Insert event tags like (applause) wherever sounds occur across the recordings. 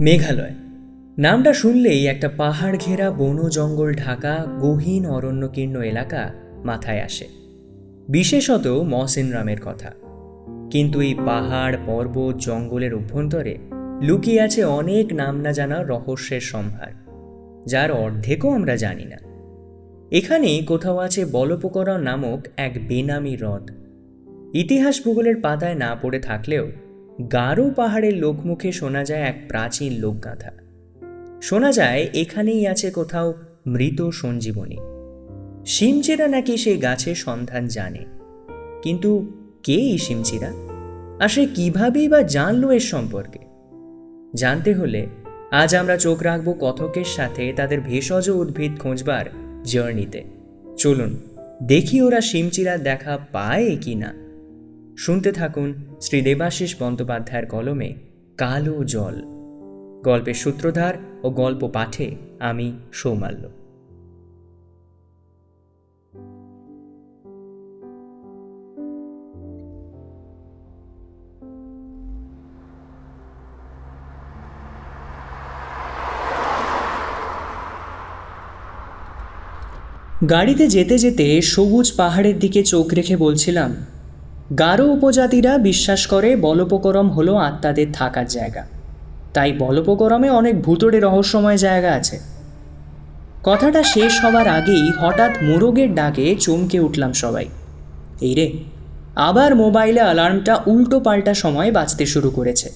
মেঘালয়। নামটা শুনলেই একটা পাহাড় ঘেরা বন জঙ্গল ঢাকা গহীন অরণ্যকীর্ণ এলাকা মাথায় আসে। বিশেষত মহসিনরামের কথা। কিন্তু এই পাহাড়, পর্বত, জঙ্গলের অভ্যন্তরে লুকিয়ে আছে অনেক নাম না জানা রহস্যের সম্ভার, যার অর্ধেকও আমরা জানি না। এখানেই কোথাও আছে বলপকরা নামক এক বেনামি হ্রদ। ইতিহাস ভূগোলের পাতায় না পড়ে থাকলেও গারো পাহাড়ের লোকমুখে শোনা যায় এক প্রাচীন লোকগাথা। শোনা যায় এখানেই আছে কোথাও মৃত সঞ্জীবনী। শিমচিরা নাকি সেই গাছের সন্ধান জানে। কিন্তু কে এই শিমচিরা? আর সে কীভাবেই বা জানলো এর সম্পর্কে? জানতে হলে আজ আমরা চোখ রাখব কথকের সাথে তাদের ভেষজ উদ্ভিদ খোঁজবার জার্নিতে। চলুন, দেখি ওরা শিমচিরার দেখা পায় কি না শুনতে থাকুন শ্রী দেবাশিস বন্দ্যোপাধ্যায়ের কলমে কালো জল। গল্পের সূত্রধার ও গল্প পাঠে আমি সৌমাল্য। গাড়িতে যেতে যেতে সবুজ পাহাড়ের দিকে চোখ রেখে বলছিলাম গারো উপজাতিরা বিশ্বাস করে বলপকরম হলো আত্মাদের থাকার জায়গা। তাই বলপকরমে অনেক ভূতরে রহস্যময় জায়গা আছে। কথাটা শেষ হবার আগেই হঠাৎ মোরগের ডাকে চমকে উঠলাম সবাই। এই রে, আবার মোবাইলে অ্যালার্মটা উল্টো পাল্টা সময় বাজতে শুরু করেছে।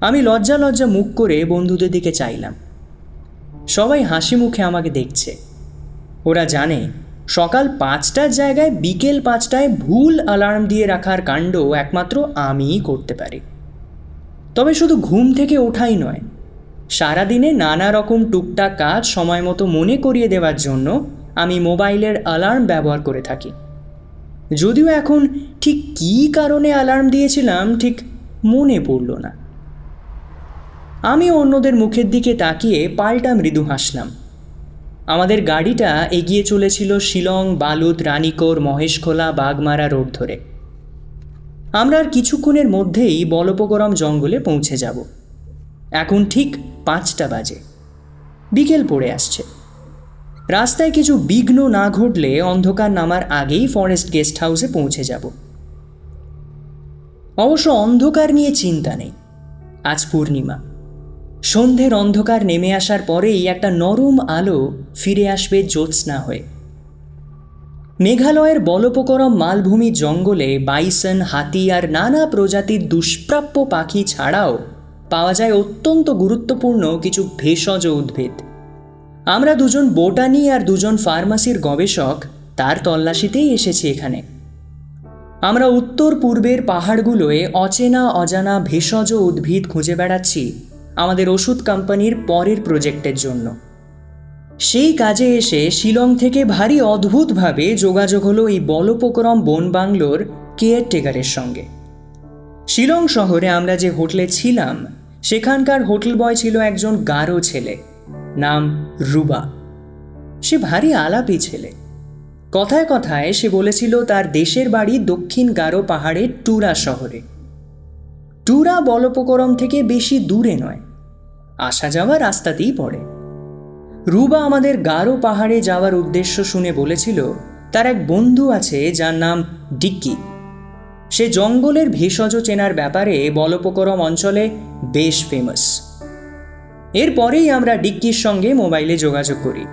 আমি লজ্জা লজ্জা মুখ করে বন্ধুদের দিকে চাইলাম। সবাই হাসি মুখে আমাকে দেখছে। ওরা জানে সকাল পাঁচটার জায়গায় বিকেল পাঁচটায় ভুল অ্যালার্ম দিয়ে রাখার কাণ্ড একমাত্র আমিই করতে পারি। তবে শুধু ঘুম থেকে ওঠাই নয়, সারাদিনে নানা রকম টুকটাক কাজ সময় মতো মনে করিয়ে দেওয়ার জন্য আমি মোবাইলের অ্যালার্ম ব্যবহার করে থাকি। যদিও এখন ঠিক কী কারণে অ্যালার্ম দিয়েছিলাম ঠিক মনে পড়ল না। আমি অন্যদের মুখের দিকে তাকিয়ে পাল্টা মৃদু হাসলাম। আমাদের গাড়িটা এগিয়ে চলেছিল শিলং, বালুদ, রানীকোর, মহেশখোলা, বাগমারা রোড ধরে। আমরা আর কিছুক্ষণের মধ্যেই বলপকরম জঙ্গলে পৌঁছে যাব। এখন ঠিক পাঁচটা বাজে। বিকেল পড়ে আসছে। রাস্তায় কিছু বিঘ্ন না ঘটলে অন্ধকার নামার আগেই ফরেস্ট গেস্ট হাউসে পৌঁছে যাব। অবশ্য অন্ধকার নিয়ে চিন্তা নেই। আজ পূর্ণিমা। সন্ধ্যের অন্ধকার নেমে আসার পরেই একটা নরম আলো ফিরে আসবে জ্যোৎস্না হয়ে। মেঘালয়ের বলপকরম মালভূমি জঙ্গলে বাইসন, হাতি আর নানা প্রজাতির দুষ্প্রাপ্য পাখি ছাড়াও পাওয়া যায় অত্যন্ত গুরুত্বপূর্ণ কিছু ভেষজ উদ্ভিদ। আমরা দুজন বোটানি আর দুজন ফার্মাসির গবেষক, তার তল্লাশিতেই এসেছি এখানে। আমরা উত্তর পূর্বের পাহাড়গুলোয় অচেনা অজানা ভেষজ উদ্ভিদ খুঁজে বেড়াচ্ছি। আমাদের ওষুধ কোম্পানির পরের প্রজেক্টের জন্য। সেই কাজে এসে শিলং থেকে ভারী অদ্ভুতভাবে যোগাযোগ হলো এই বলপকরম বন বাংলোর কেয়ারটেকারের সঙ্গে। শিলং শহরে আমরা যে হোটেলে ছিলাম, সেখানকার হোটেল বয় ছিল একজন গারো ছেলে, নাম রুবা। সে ভারী আলাপি ছেলে। কথায় কথায় সে বলেছিল তার দেশের বাড়ি দক্ষিণ গারো পাহাড়ের টুরা শহরে। টুরা বলপকরম থেকে বেশি দূরে নয়। আসা যাওয়া রাস্তাতেই পড়ে। রুবা আমাদের গারো পাহাড়ে যাওয়ার উদ্দেশ্য শুনে বলেছিল, তার এক বন্ধু আছে যার নাম ডিক্কি। সে জঙ্গলের ভেষজ চেনার ব্যাপারে বলপকরম অঞ্চলে বেশ ফেমাস এরপরেই আমরা ডিক্কির সঙ্গে মোবাইলে যোগাযোগ করি।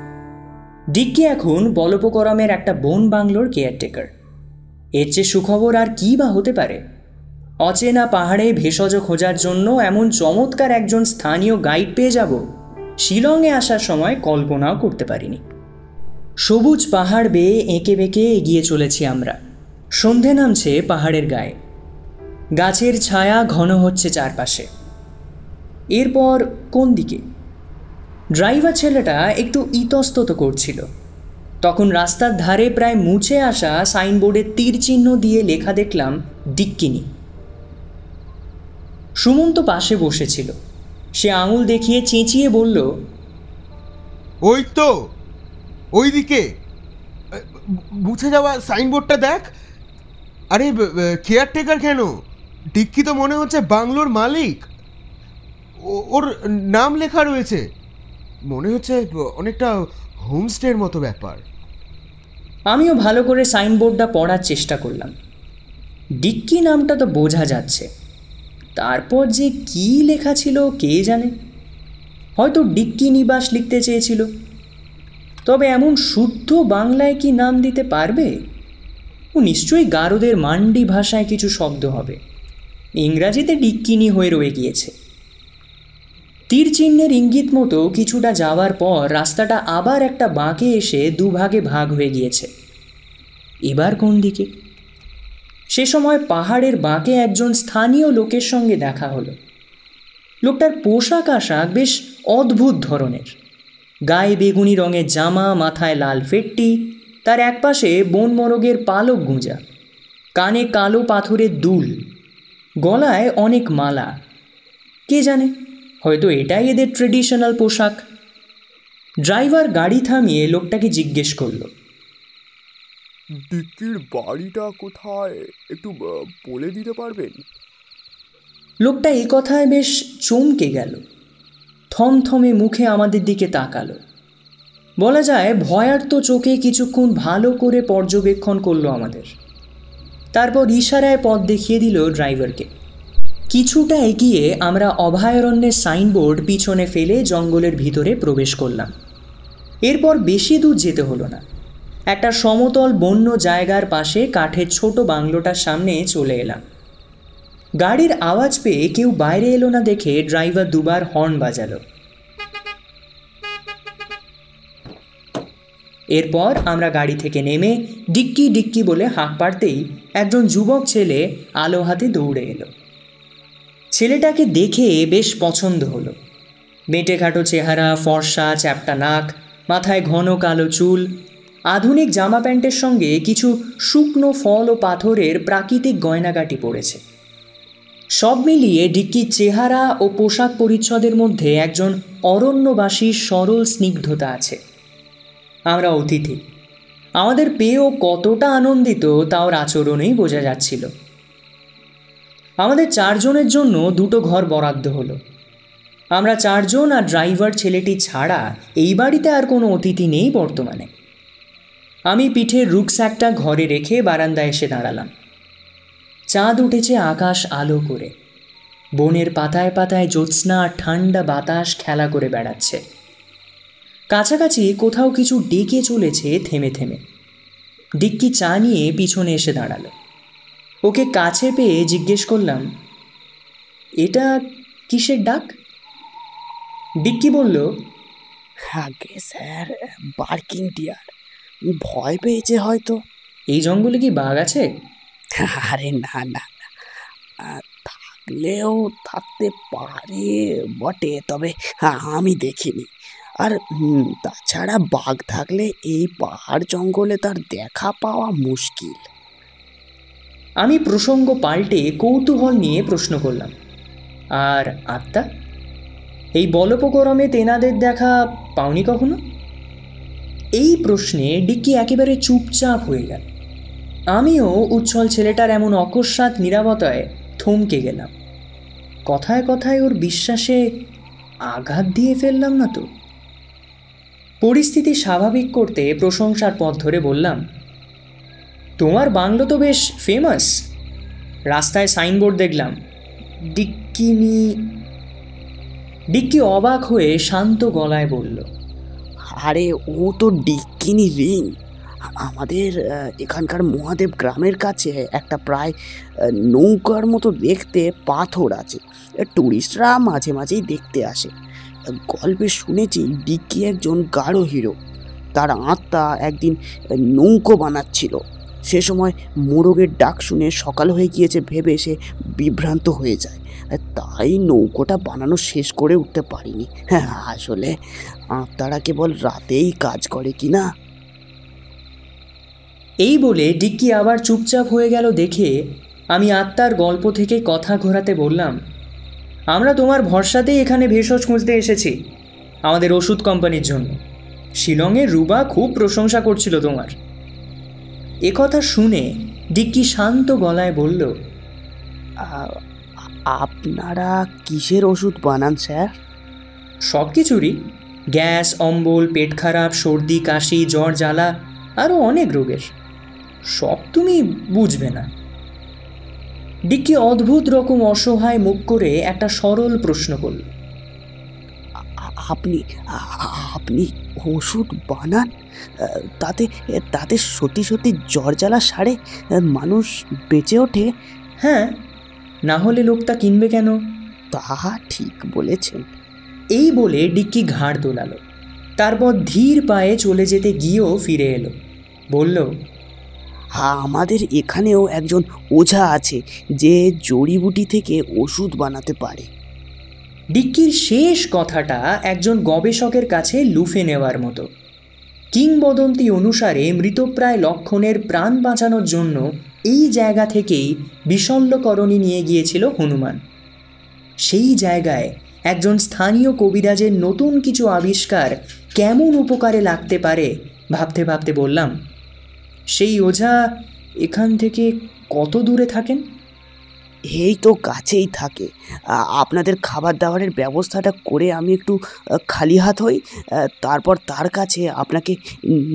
ডিক্কি এখন বলপকরমের একটা বন বাংলোর কেয়ারটেকার এর চেয়ে সুখবর আর কী বা হতে পারে? অচেনা পাহাড়ে ভেষজ খোঁজার জন্য এমন চমৎকার একজন স্থানীয় গাইড পেয়ে যাব। শিলংয়ে আসার সময় কল্পনাও করতে পারিনি। সবুজ পাহাড় বেয়ে এঁকে বেঁকে এগিয়ে চলেছি আমরা। সন্ধে নামছে পাহাড়ের গায়ে। গাছের ছায়া ঘন হচ্ছে চারপাশে। এরপর কোন দিকে? ড্রাইভার ছেলেটা একটু ইতস্তত করছিল। তখন রাস্তার ধারে প্রায় মুছে আসা সাইনবোর্ডে তীর চিহ্ন দিয়ে লেখা দেখলাম, ডিক্কিনি। সুমন্ত পাশে বসেছিল। সে আঙুল দেখিয়ে চেঁচিয়ে বলল ওই তো ওইদিকে। মুছে যাওয়া সাইনবোর্ডটা দেখ। আরে কেয়ারটেকার কেন? ডিক্কি তো মনে হচ্ছে বাংলোর মালিক। ওর নাম লেখা রয়েছে। মনে হচ্ছে অনেকটা হোমস্টের মতো ব্যাপার। আমিও ভালো করে সাইনবোর্ডটা পড়ার চেষ্টা করলাম। ডিক্কি নামটা তো বোঝা যাচ্ছে। তারপর যে কি লেখা ছিল কে জানে? হয়তো ডিক্কি নিবাস লিখতে চেয়েছিল। তবে এমন শুদ্ধ বাংলায় কি নাম দিতে পারবে? ও নিশ্চয়ই গারোদের মান্ডি ভাষায় কিছু শব্দ হবে। ইংরাজিতে ডিক্কিনি হয়ে রয়ে গিয়েছে। তীর চিহ্নের ইঙ্গিত মতো কিছুটা যাওয়ার পর রাস্তাটা আবার একটা বাঁকে এসে দুভাগে ভাগ হয়ে গিয়েছে। এবার কোন দিকে? সে সময় পাহাড়ের বাঁকে একজন স্থানীয় লোকের সঙ্গে দেখা হলো। লোকটার পোশাক আশাক বেশ অদ্ভুত ধরনের। গায়ে বেগুনি রঙের জামা, মাথায় লাল ফেট্টি, তার একপাশে বন মরগের পালক গুঁজা, কানে কালো পাথরের দুল, গলায় অনেক মালা। কে জানে, হয়তো এটাই এদের ট্রেডিশনাল পোশাক। ড্রাইভার গাড়ি থামিয়ে লোকটাকে জিজ্ঞেস করল। ডিক্কির বাড়িটা কোথায়? একটু বলে দিতে পারবেন? লোকটা এই কথায় বেশ চমকে গেল। থমথমে মুখে আমাদের দিকে তাকালো। বলা যায়, ভয়ার্ত চোখে কিছুক্ষণ ভালো করে পর্যবেক্ষণ করল আমাদের। তারপর ইশারায় পথ দেখিয়ে দিল ড্রাইভারকে। কিছুটা এগিয়ে আমরা অভয়ারণ্যের সাইনবোর্ড পিছনে ফেলে জঙ্গলের ভিতরে প্রবেশ করলাম। এরপর বেশি দূর যেতে হলো না। একটা সমতল বন্য জায়গার পাশে কাঠের ছোট বাংলোটার সামনে চলে এলাম। গাড়ির আওয়াজ পেয়ে কেউ বাইরে এলো না দেখে ড্রাইভার দুবার হর্ন বাজালো। এরপর আমরা গাড়ি থেকে নেমে ডিক্কি ডিক্কি বলে হাঁক পাড়তেই একজন যুবক ছেলে আলো হাতে দৌড়ে এলো। ছেলেটাকে দেখে বেশ পছন্দ হলো। বেঁটে খাটো চেহারা, ফর্সা, চ্যাপটা নাক, মাথায় ঘন কালো চুল আধুনিক জামা প্যান্টের সঙ্গে কিছু শুকনো ফল ও পাথরের প্রাকৃতিক গয়নাগাটি পড়েছে। সব মিলিয়ে ডিক্কির চেহারা ও পোশাক পরিচ্ছদের মধ্যে একজন অরণ্যবাসীর সরল স্নিগ্ধতা আছে। আমরা অতিথি। আমাদের পেয়েও কতটা আনন্দিত তা ওর আচরণেই বোঝা যাচ্ছিল। আমাদের চারজনের জন্য দুটো ঘর বরাদ্দ হলো। আমরা চারজন আর ড্রাইভার ছেলেটি ছাড়া এই বাড়িতে আর কোনো অতিথি নেই বর্তমানে। আমি পিঠে পিঠের রুকস্যাকটা ঘরে রেখে বারান্দায় এসে দাঁড়ালাম। চাঁদ উঠেছে আকাশ আলো করে। বনের পাতায় পাতায় জ্যোৎস্না আর ঠান্ডা বাতাস খেলা করে বেড়াচ্ছে। কাছাকাছি কোথাও কিছু ডেকে চলেছে থেমে থেমে। ডিক্কি চা নিয়ে পিছনে এসে দাঁড়াল। ওকে কাছে পেয়ে জিজ্ঞেস করলাম, এটা কিসের ডাক? ডিক্কি বলল, আগে স্যার বার্কিং ডিয়ার ভয় পেয়েছে হয়তো। এই জঙ্গলে কি বাঘ আছে? (laughs) আরে না না না। থাকলেও থাকতে পারে বটে তবে আমি দেখিনি। আর তাছাড়া বাঘ থাকলে এই পাহাড় জঙ্গলে তার দেখা পাওয়া মুশকিল। আমি প্রসঙ্গ পাল্টে কৌতূহল নিয়ে প্রশ্ন করলাম। আর আত্মা? এই বলপকরমে তেনাদের দেখা পাওনি কখনো? এই প্রশ্নে ডিক্কি একেবারে চুপচাপ হয়ে গেল। আমিও উচ্ছল ছেলেটার এমন অকস্মাৎ নিরাপত্তায় থমকে গেলাম। কথায় কথায় ওর বিশ্বাসে আঘাত দিয়ে ফেললাম না তো? পরিস্থিতি স্বাভাবিক করতে প্রশংসার পথ ধরে বললাম, তোমার বাংলো তো বেশ ফেমাস রাস্তায় সাইনবোর্ড দেখলাম। ডিক্কিনি ডিক্কি অবাক হয়ে শান্ত গলায় বলল আরে, ও তো ডিক্কিনি রিং। আমাদের এখানকার মহাদেব গ্রামের কাছে একটা প্রায় নৌকার মতো দেখতে পাথর আছে। টুরিস্টরা মাঝে মাঝেই দেখতে আসে। গল্পে শুনেছি ডিক্কি একজন গাঢ় হিরো। তার আত্মা একদিন নৌকো বানাচ্ছিল। সে সময় মোরগের ডাক শুনে সকাল হয়ে গিয়েছে ভেবে সে বিভ্রান্ত হয়ে যায়। তাই নৌকোটা বানানো শেষ করে উঠতে পারিনি। হ্যাঁ আসলে আত্মারা কেবল রাতেই কাজ করে কি না? এই বলে ডিক্কি আবার চুপচাপ হয়ে গেল দেখে আমি আত্মার গল্প থেকে কথা ঘোরাতে বললাম, আমরা তোমার ভরসাতেই এখানে ভেষজ খুঁজতে এসেছি, আমাদের ওষুধ কোম্পানির জন্য। শিলংয়ের রুবা খুব প্রশংসা করছিল তোমার। একথা শুনে ডিক্কি শান্ত গলায় বলল আপনারা কিসের ওষুধ বানান স্যার? সব কিছুরই। গ্যাস অম্বল পেট খারাপ সর্দি কাশি জ্বর জ্বালা আরও অনেক রোগের। সব তুমি বুঝবে না। ডিক্কি অদ্ভুত রকম অসহায় মুখ করে একটা সরল প্রশ্ন করল আপনি আপনি ওষুধ বানান? তাতে তাতে সত্যি সত্যি জ্বর জ্বালা সারে মানুষ বেঁচে ওঠে। হ্যাঁ না হলে লোকটা কিনবে কেন? তা ঠিক বলেছেন। এই বলে ডিক্কি ঘাড় দোলালো। তারপর ধীর পায়ে চলে যেতে গিয়েও ফিরে এলো। বলল হ্যাঁ আমাদের এখানেও একজন ওঝা আছে যে জড়িবুটি থেকে ওষুধ বানাতে পারে। ডিক্কির শেষ কথাটা একজন গবেষকের কাছে লুফে নেওয়ার মতো। কিংবদন্তি অনুসারে মৃতপ্রায় লক্ষণের প্রাণ বাঁচানোর জন্য এই জায়গা থেকেই বিশল্যকরণী নিয়ে গিয়েছিল হনুমান। সেই জায়গায় একজন স্থানীয় কবিরাজের নতুন কিছু আবিষ্কার কেমন উপকারে লাগতে পারে ভাবতে ভাবতে বললাম, সেই ওঝা এখান থেকে কত দূরে থাকেন? এই তো কাছেই থাকে। আপনাদের খাবার দাবারের ব্যবস্থাটা করে আমি একটু খালি হাত হই তারপর তার কাছে আপনাকে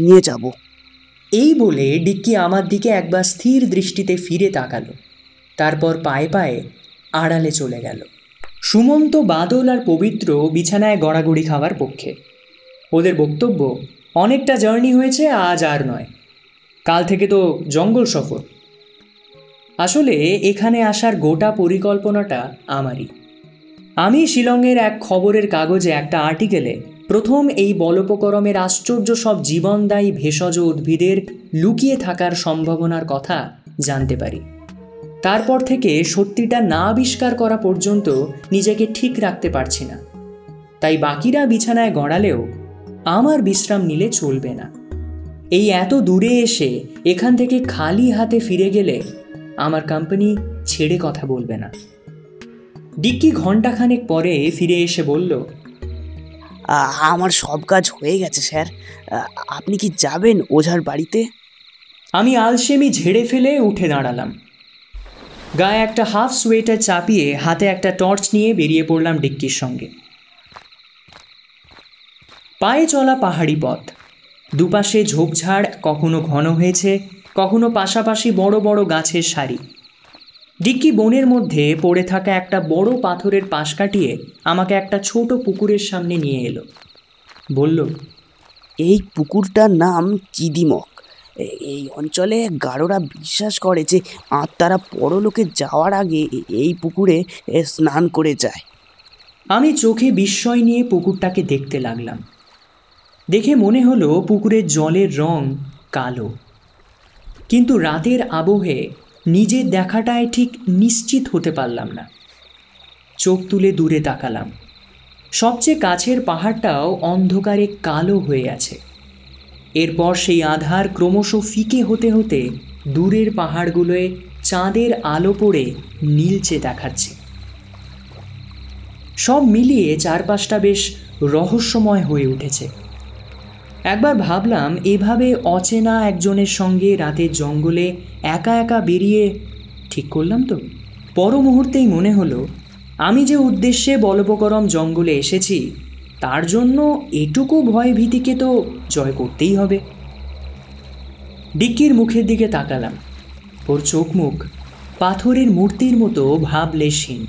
নিয়ে যাব। এই বলে ডিক্কি আমার দিকে একবার স্থির দৃষ্টিতে ফিরে তাকালো। তারপর পায়ে পায়ে আড়ালে চলে গেল। সুমন্ত, বাদল আর পবিত্র বিছানায় গড়াগড়ি খাওয়ার পক্ষে। ওদের বক্তব্য অনেকটা জার্নি হয়েছে, আজ আর নয়। কাল থেকে তো জঙ্গল সফর। আসলে এখানে আসার গোটা পরিকল্পনাটা আমারই। আমি শিলংয়ের এক খবরের কাগজে একটা আর্টিকেলে প্রথম এই বলোপকরমের আশ্চর্য সব জীবনদায়ী ভেষজ উদ্ভিদের লুকিয়ে থাকার সম্ভাবনার কথা জানতে পারি। তারপর থেকে সত্যিটা না আবিষ্কার করা পর্যন্ত নিজেকে ঠিক রাখতে পারছি না। তাই বাকিরা বিছানায় গড়ালেও আমার বিশ্রাম নিলে চলবে না। এই এত দূরে এসে এখান থেকে খালি হাতে ফিরে গেলে আমার কোম্পানি ছেড়ে কথা বলবে না। ডিক্কি ঘন্টাখানেক পরে ফিরে এসে বলল আমার সব কাজ হয়ে গেছে স্যার। আপনি কি যাবেন ওঝার বাড়িতে? আমি আলসেমি ঝেড়ে ফেলে উঠে দাঁড়ালাম। গায়ে একটা হাফ সোয়েটার চাপিয়ে হাতে একটা টর্চ নিয়ে বেরিয়ে পড়লাম ডিক্কির সঙ্গে। পায়ে চলা পাহাড়ি পথ। দুপাশে ঝোপঝাড় কখনো ঘন হয়েছে কখনো পাশাপাশি বড় বড় গাছের সারি। ডিক্কি বনের মধ্যে পড়ে থাকা একটা বড় পাথরের পাশ কাটিয়ে আমাকে একটা ছোট পুকুরের সামনে নিয়ে এলো। বলল এই পুকুরটার নাম চিদিমক। এই অঞ্চলে গারোরা বিশ্বাস করে যে আত্মারা পরলোকে যাওয়ার আগে এই পুকুরে স্নান করে যায়। আমি চোখে বিস্ময় নিয়ে পুকুরটাকে দেখতে লাগলাম। দেখে মনে হলো পুকুরের জলের রং কালো। কিন্তু রাতের আবহে নিজের দেখাটায় ঠিক নিশ্চিত হতে পারলাম না। চোখ তুলে দূরে তাকালাম। সবচেয়ে কাছের পাহাড়টাও অন্ধকারে কালো হয়ে আছে। এরপর সেই আধার ক্রমশ ফিকে হতে হতে দূরের পাহাড়গুলোয় চাঁদের আলো পড়ে নীলচে দেখাচ্ছে। সব মিলিয়ে চারপাশটা বেশ রহস্যময় হয়ে উঠেছে। একবার ভাবলাম, এভাবে অচেনা একজনের সঙ্গে রাতের জঙ্গলে একা একা বেরিয়ে ঠিক করলাম তো। পর মুহূর্তেই মনে হলো, আমি যে উদ্দেশ্যে বলবকরম জঙ্গলে এসেছি, তার জন্য এটুকু ভয় ভীতিকে তো জয় করতেই হবে। ডিক্কির মুখের দিকে তাকালাম। ওর চোখ মুখ পাথরের মূর্তির মতো ভাবলেশহীন।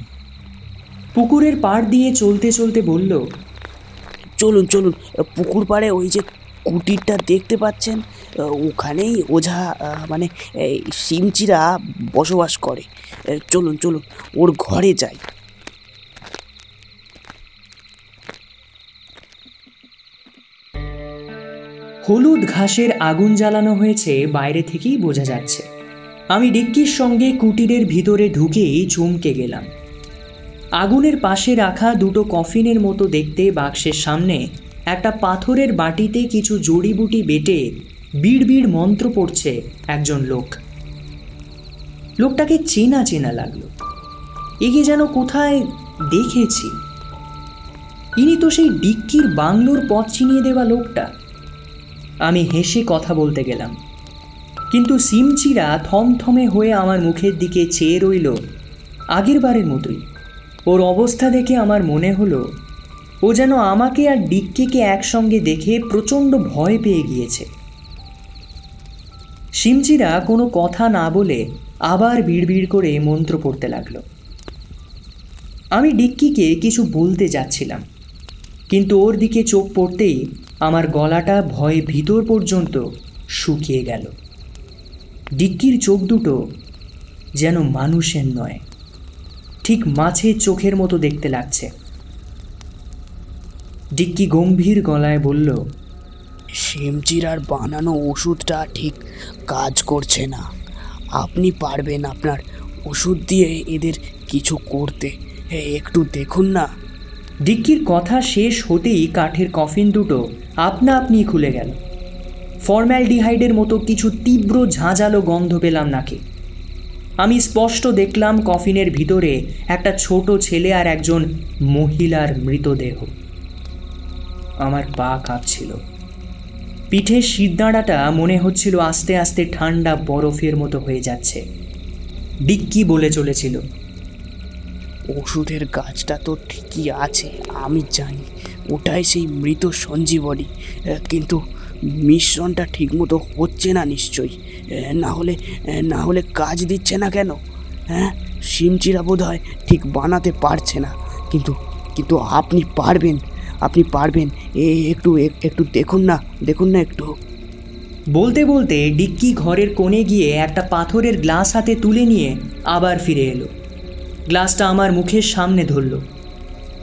পুকুরের পাড় দিয়ে চলতে চলতে বলল, চলুন চলুন, পুকুর পাড়ে ওই যে কুটিরটা দেখতে পাচ্ছেন ওখানেই ওঝা মানে এই সিমচিরা বসবাস করে। চলুন চলুন, ওর ঘরে যাই। হলুদ ঘাসের আগুন জ্বালানো হয়েছে বাইরে থেকেই বোঝা যাচ্ছে। আমি ডিক্কির সঙ্গে কুটিরের ভিতরে ঢুকেই চমকে গেলাম। আগুনের পাশে রাখা দুটো কফিনের মতো দেখতে বাক্সের সামনে একটা পাথরের বাটিতে কিছু জড়িবুটি বেটে বিড় বিড় মন্ত্র পড়ছে একজন লোক। লোকটাকে চেনা চেনা লাগল। একে যেন কোথায় দেখেছি। ইনি তো সেই ডিক্কির বাংলোর পথ চিনিয়ে দেওয়া লোকটা। আমি হেসে কথা বলতে গেলাম। কিন্তু সিমচিরা থমথমে হয়ে আমার মুখের দিকে চেয়ে রইল আগের বারের মতোই। ওর অবস্থা দেখে আমার মনে হলো ও যেন আমাকে আর ডিক্কিকে একসঙ্গে দেখে প্রচণ্ড ভয় পেয়ে গিয়েছে। সিমচিরা কোনো কথা না বলে আবার বিড়বিড় করে মন্ত্র পড়তে লাগল। আমি ডিক্কিকে কিছু বলতে যাচ্ছিলাম, কিন্তু ওর দিকে চোখ পড়তেই আমার গলাটা ভয়ে ভিতর পর্যন্ত শুকিয়ে গেল। ডিক্কির চোখ দুটো যেন মানুষের নয়, ঠিক মাছের চোখের মতো দেখতে লাগছে। ডিক্কি গম্ভীর গলায় বলল শিমচিরার বানানো ওষুধটা ঠিক কাজ করছে না। আপনি পারবেন আপনার ওষুধ দিয়ে এদের কিছু করতে। একটু দেখুন না। ডিক্কির কথা শেষ হতেই কাঠের কফিন দুটো আপনা আপনি খুলে গেল। ফর্ম্যালডিহাইডের মতো কিছু তীব্র ঝাঁঝালো গন্ধ পেলাম নাকি। আমি স্পষ্ট দেখলাম কফিনের ভিতরে একটা ছোট ছেলে আর একজন মহিলার মৃতদেহ। আমার পা কাঁপছিল। পিঠের শিরদাঁড়াটা মনে হচ্ছিল আস্তে আস্তে ঠান্ডা বরফের মতো হয়ে যাচ্ছে। ডিক্কি বলে চলেছিল, ওষুধের গাছটা তো ঠিকই আছে, আমি জানি, ওটাই সেই মৃত সঞ্জীবনী কিন্তু মিশ্রণটা ঠিকমতো হচ্ছে না নিশ্চয়ই না হলে না হলে কাজ দিচ্ছে না কেন? হ্যাঁ সিমচিরা বোধ হয় ঠিক বানাতে পারছে না, কিন্তু কিন্তু আপনি পারবেন আপনি পারবেন। এ একটু একটু দেখুন না দেখুন না একটু। বলতে বলতে ডিক্কি ঘরের কোণে গিয়ে একটা পাথরের গ্লাস হাতে তুলে নিয়ে আবার ফিরে এলো। গ্লাসটা আমার মুখের সামনে ধরল।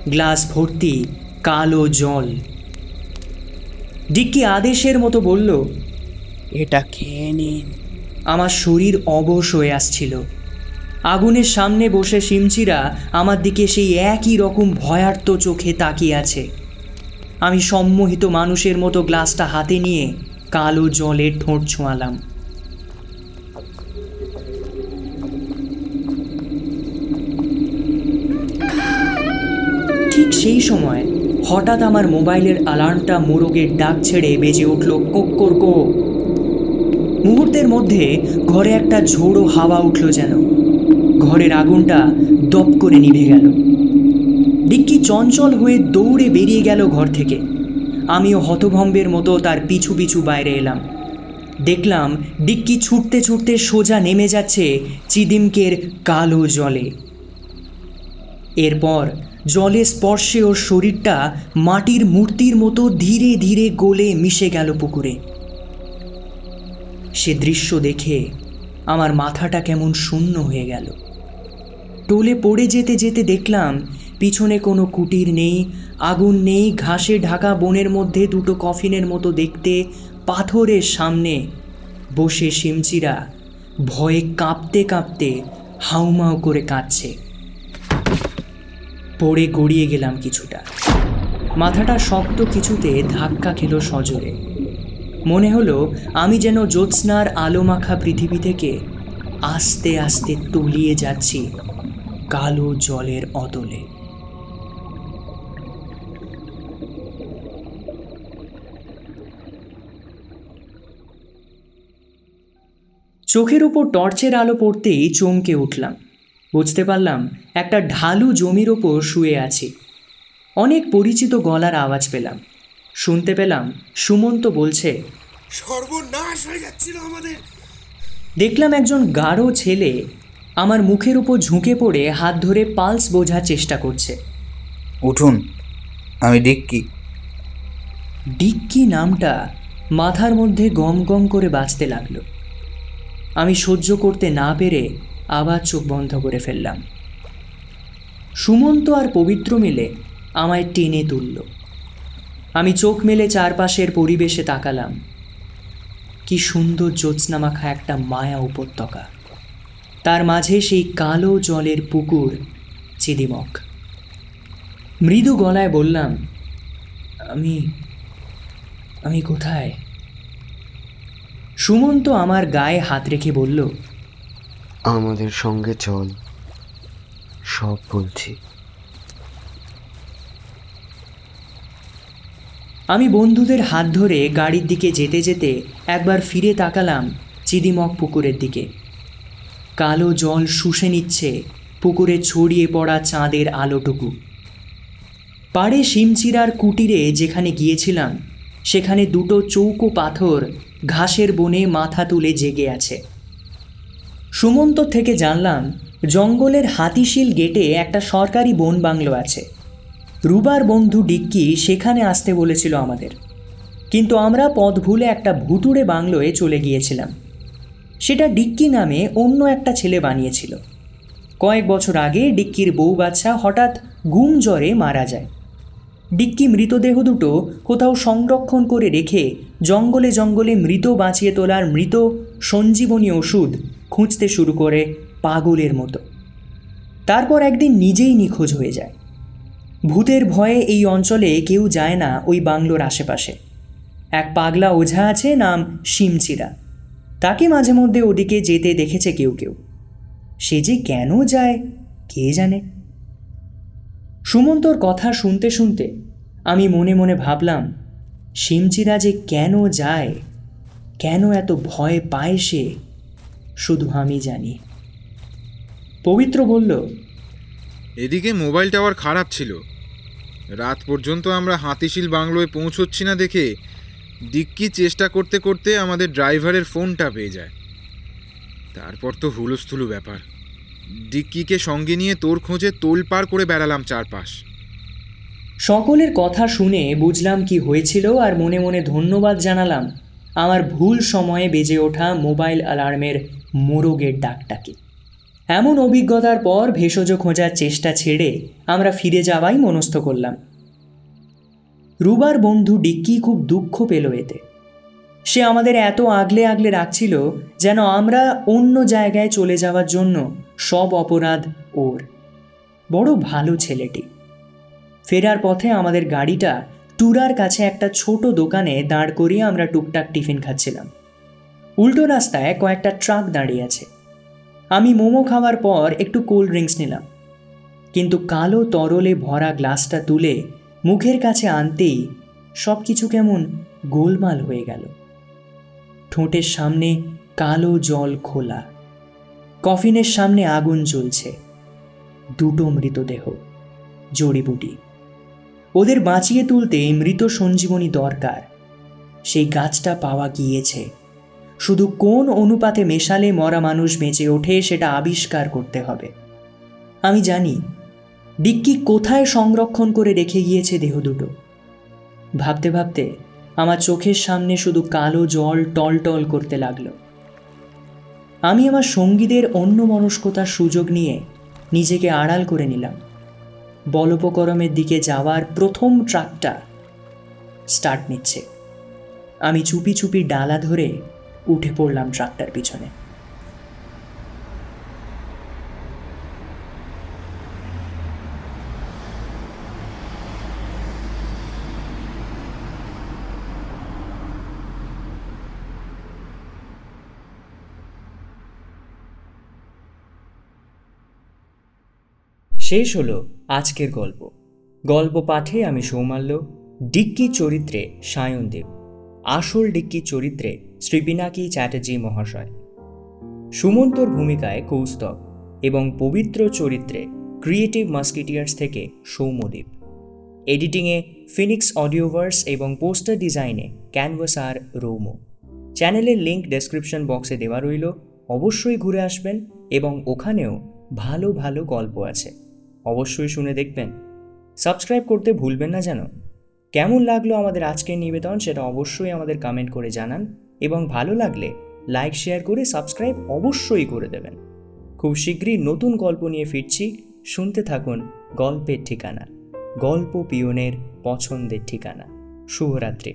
গ্লাস ভর্তি কালো জল। ডিক্কি আদেশের মতো বলল এটা খেয়ে নিন। আমার শরীর অবশ হয়ে আসছিল। আগুনের সামনে বসে সিমচিরা আমার দিকে সেই একই রকম ভয়ার্ত চোখে তাকিয়ে আছে। আমি সম্মোহিত মানুষের মতো গ্লাসটা হাতে নিয়ে কালো জলে ঠোঁট ছোঁয়ালাম। ঠিক সেই সময় হঠাৎ আমার মোবাইলের অ্যালার্মটা মোরগের ডাক ছেড়ে বেজে উঠল কোক্কর কো। মুহূর্তের মধ্যে ঘরে একটা ঝোড়ো হাওয়া উঠল যেন। ঘরের আগুনটা দপ করে নিভে গেল। ডিক্কি চঞ্চল হয়ে দৌড়ে বেরিয়ে গেল ঘর থেকে। আমিও হতভম্বের মতো তার পিছু পিছু বাইরে এলাম। দেখলাম ডিক্কি ছুটতে ছুটতে সোজা নেমে যাচ্ছে চিদিমকের কালো জলে। এরপর জলে স্পর্শে ওর শরীরটা মাটির মূর্তির মতো ধীরে ধীরে গলে মিশে গেল পুকুরে। সে দৃশ্য দেখে আমার মাথাটা কেমন শূন্য হয়ে গেল। টোলে পড়ে যেতে যেতে দেখলাম পিছনে কোনো কুটির নেই, আগুন নেই, ঘাসে ঢাকা বনের মধ্যে দুটো কফিনের মতো দেখতে, পাথরের সামনে বসে সিমচিরা ভয়ে কাঁপতে কাঁপতে হাউমাউ করে কাঁদছে। পড়ে গড়িয়ে গেলাম কিছুটা। মাথাটা শক্ত কিছুতে ধাক্কা খেলো সজোরে। মনে হলো আমি যেন জ্যোৎস্নার আলোমাখা পৃথিবী থেকে আস্তে আস্তে তলিয়ে যাচ্ছি কালো জলের অতলে। চোখের উপর টর্চের আলো পড়তেই চমকে উঠলাম। বুঝতে পারলাম একটা ঢালু জমির ওপর শুয়ে আছি। অনেক পরিচিত গলার আওয়াজ পেলাম। শুনতে পেলাম সুমন্ত বলছে সর্বনাশ হয়ে যাচ্ছিল আমাদের। দেখলাম একজন গাঢ় ছেলে আমার মুখের উপর ঝুঁকে পড়ে হাত ধরে পালস বোঝার চেষ্টা করছে। উঠুন আমি ডিক্কি। ডিক্কি নামটা মাথার মধ্যে গম গম করে বাঁচতে লাগল। আমি সহ্য করতে না পেরে আবার চোখ বন্ধ করে ফেললাম। সুমন্ত আর পবিত্র মিলে আমায় টেনে তুলল। আমি চোখ মেলে চারপাশের পরিবেশে তাকালাম। কি সুন্দর জ্যোৎস্নামাখা একটা মায়া উপত্যকা। তার মাঝে সেই কালো জলের পুকুর চিদিমক। মৃদু গলায় বললাম, আমি আমি কোথায়? সুমন্ত আমার গায়ে হাত রেখে বলল আমাদের সঙ্গে চল সব বলছি। আমি বন্ধুদের হাত ধরে গাড়ির দিকে যেতে যেতে একবার ফিরে তাকালাম চিদিমক পুকুরের দিকে। কালো জল শুষে নিচ্ছে পুকুরে ছড়িয়ে পড়া চাঁদের আলোটুকু। পাড়ে শিমচিরার কুটিরে যেখানে গিয়েছিলাম সেখানে দুটো চৌকো পাথর ঘাসের বনে মাথা তুলে জেগে আছে। সুমন্ত থেকে জানলাম, জঙ্গলের হাতিশিল গেটে একটা সরকারি বন বাংলো আছে। রুবার বন্ধু ডিক্কি সেখানে আসতে বলেছিল আমাদের। কিন্তু আমরা পথ ভুলে একটা ভুতুড়ে বাংলোয় চলে গিয়েছিলাম। সেটা ডিক্কি নামে অন্য একটা ছেলে বানিয়েছিল। কয়েক বছর আগে ডিক্কির বউ বাচ্চা হঠাৎ গুম জ্বরে মারা যায়। ডিক্কি মৃতদেহ দুটো কোথাও সংরক্ষণ করে রেখে জঙ্গলে জঙ্গলে মৃত বাঁচিয়ে তোলার মৃত সঞ্জীবনী ওষুধ খুঁজতে শুরু করে পাগলের মতো। তারপর একদিন নিজেই নিখোঁজ হয়ে যায়। ভূতের ভয়ে এই অঞ্চলে কেউ যায় না ওই বাংলোর আশেপাশে। এক পাগলা ওঝা আছে, নাম শিমচিরা। তাকে মাঝে মধ্যে ওদিকে যেতে দেখেছে কেউ কেউ। সে যে কেন যায়, কে জানে? সুমন্তর কথা শুনতে শুনতে আমি মনে মনে ভাবলাম, শিমচিরা যে কেন যায়? কেন এত ভয় পায় সে? শুধু আমি জানি। পবিত্র বলল, এদিকে মোবাইল টাওয়ার খারাপ ছিল। রাত পর্যন্ত আমরা হাতিশিল বাংলোয় পৌঁছচ্ছি না দেখে ডিক্কি চেষ্টা করতে করতে আমাদের ড্রাইভারের ফোনটা পেয়ে যায়। তারপর তো হুলস্থুলু ব্যাপার। ডিক্কিকে সঙ্গে নিয়ে তোর খোঁজে তোলপাড় করে বেড়ালাম চারপাশ। সকলের কথা শুনে বুঝলাম কি হয়েছিল আর মনে মনে ধন্যবাদ জানালাম আমার ভুল সময়ে বেজে ওঠা মোবাইল অ্যালার্মের মোরগের ডাকটাকে। এমন অভিজ্ঞতার পর ভেষজ খোঁজার চেষ্টা ছেড়ে আমরা ফিরে যাওয়াই মনস্থ করলাম। রুবার বন্ধু ডিক্কি খুব দুঃখ পেল এতে। সে আমাদের এত আগলে আগলে রাখছিল যেন আমরা অন্য জায়গায় চলে যাওয়ার জন্য সব অপরাধ ওর। বড় ভালো ছেলেটি। ফেরার পথে আমাদের গাড়িটা টুরার কাছে একটা ছোট দোকানে দাঁড় করিয়ে আমরা টুকটাক টিফিন খাচ্ছিলাম। উল্টো রাস্তায় কয়েকটা ট্রাক দাঁড়িয়ে আছে। আমি মোমো খাওয়ার পর একটু কোল্ড ড্রিঙ্কস নিলাম। কিন্তু কালো তরলে ভরা গ্লাসটা তুলে মুখের কাছে আনতেই সব কিছু কেমন গোলমাল হয়ে গেল। ঠোঁটের সামনে কালো জল খোলা। কফিনের সামনে আগুন জ্বলছে। দুটো মৃতদেহ জড়িবুটি ওদের বাঁচিয়ে তুলতে মৃত সঞ্জীবনী দরকার। সেই গাছটা পাওয়া গিয়েছে। শুধু কোন অনুপাতে মেশালে মরা মানুষ বেঁচে ওঠে সেটা আবিষ্কার করতে হবে। আমি জানি, ডিক্কি কোথায় সংরক্ষণ করে রেখে গিয়েছে দেহ দুটো। ভাবতে ভাবতে আমার চোখের সামনে শুধু কালো জল টল টল করতে লাগল। আমি আমার সঙ্গীদের অন্য মনস্কতার সুযোগ নিয়ে নিজেকে আড়াল করে নিলাম। বলপকরমের দিকে যাওয়ার প্রথম ট্রাকটা স্টার্ট নিচ্ছে। আমি চুপি চুপি ডালা ধরে উঠে পড়লাম ট্রাকটার পিছনে। শেষ হলো আজকের গল্প। গল্প পাঠে আমি সৌমাল্য, ডিক্কি চরিত্রে সায়নদেব আসল ডিক্কি চরিত্রে শ্রী পিনাকি চ্যাটার্জি মহাশয়। সুমন্তর ভূমিকায় কৌস্তব এবং পবিত্র চরিত্রে ক্রিয়েটিভ মাস্কিটিয়ার্স থেকে সৌম্যদীপ। এডিটিংয়ে ফিনিক্স অডিওভার্স এবং পোস্টার ডিজাইনে ক্যানভাস আর রৌমো চ্যানেলের লিঙ্ক ডেসক্রিপশন বক্সে দেওয়া রইল, অবশ্যই ঘুরে আসবেন এবং ওখানেও ভালো ভালো গল্প আছে। অবশ্যই শুনে দেখবেন। সাবস্ক্রাইব করতে ভুলবেন না যেন। কেমন লাগল আমাদের আজকের নিবেদন সেটা অবশ্যই আমাদের কমেন্ট করে জানান এবং ভালো লাগলে লাইক শেয়ার করে সাবস্ক্রাইব অবশ্যই করে দেবেন। খুব শীঘ্রই নতুন গল্প নিয়ে ফিরছি। শুনতে থাকুন গল্পের ঠিকানা। গল্প পিয়নের পছন্দের ঠিকানা। শুভরাত্রি।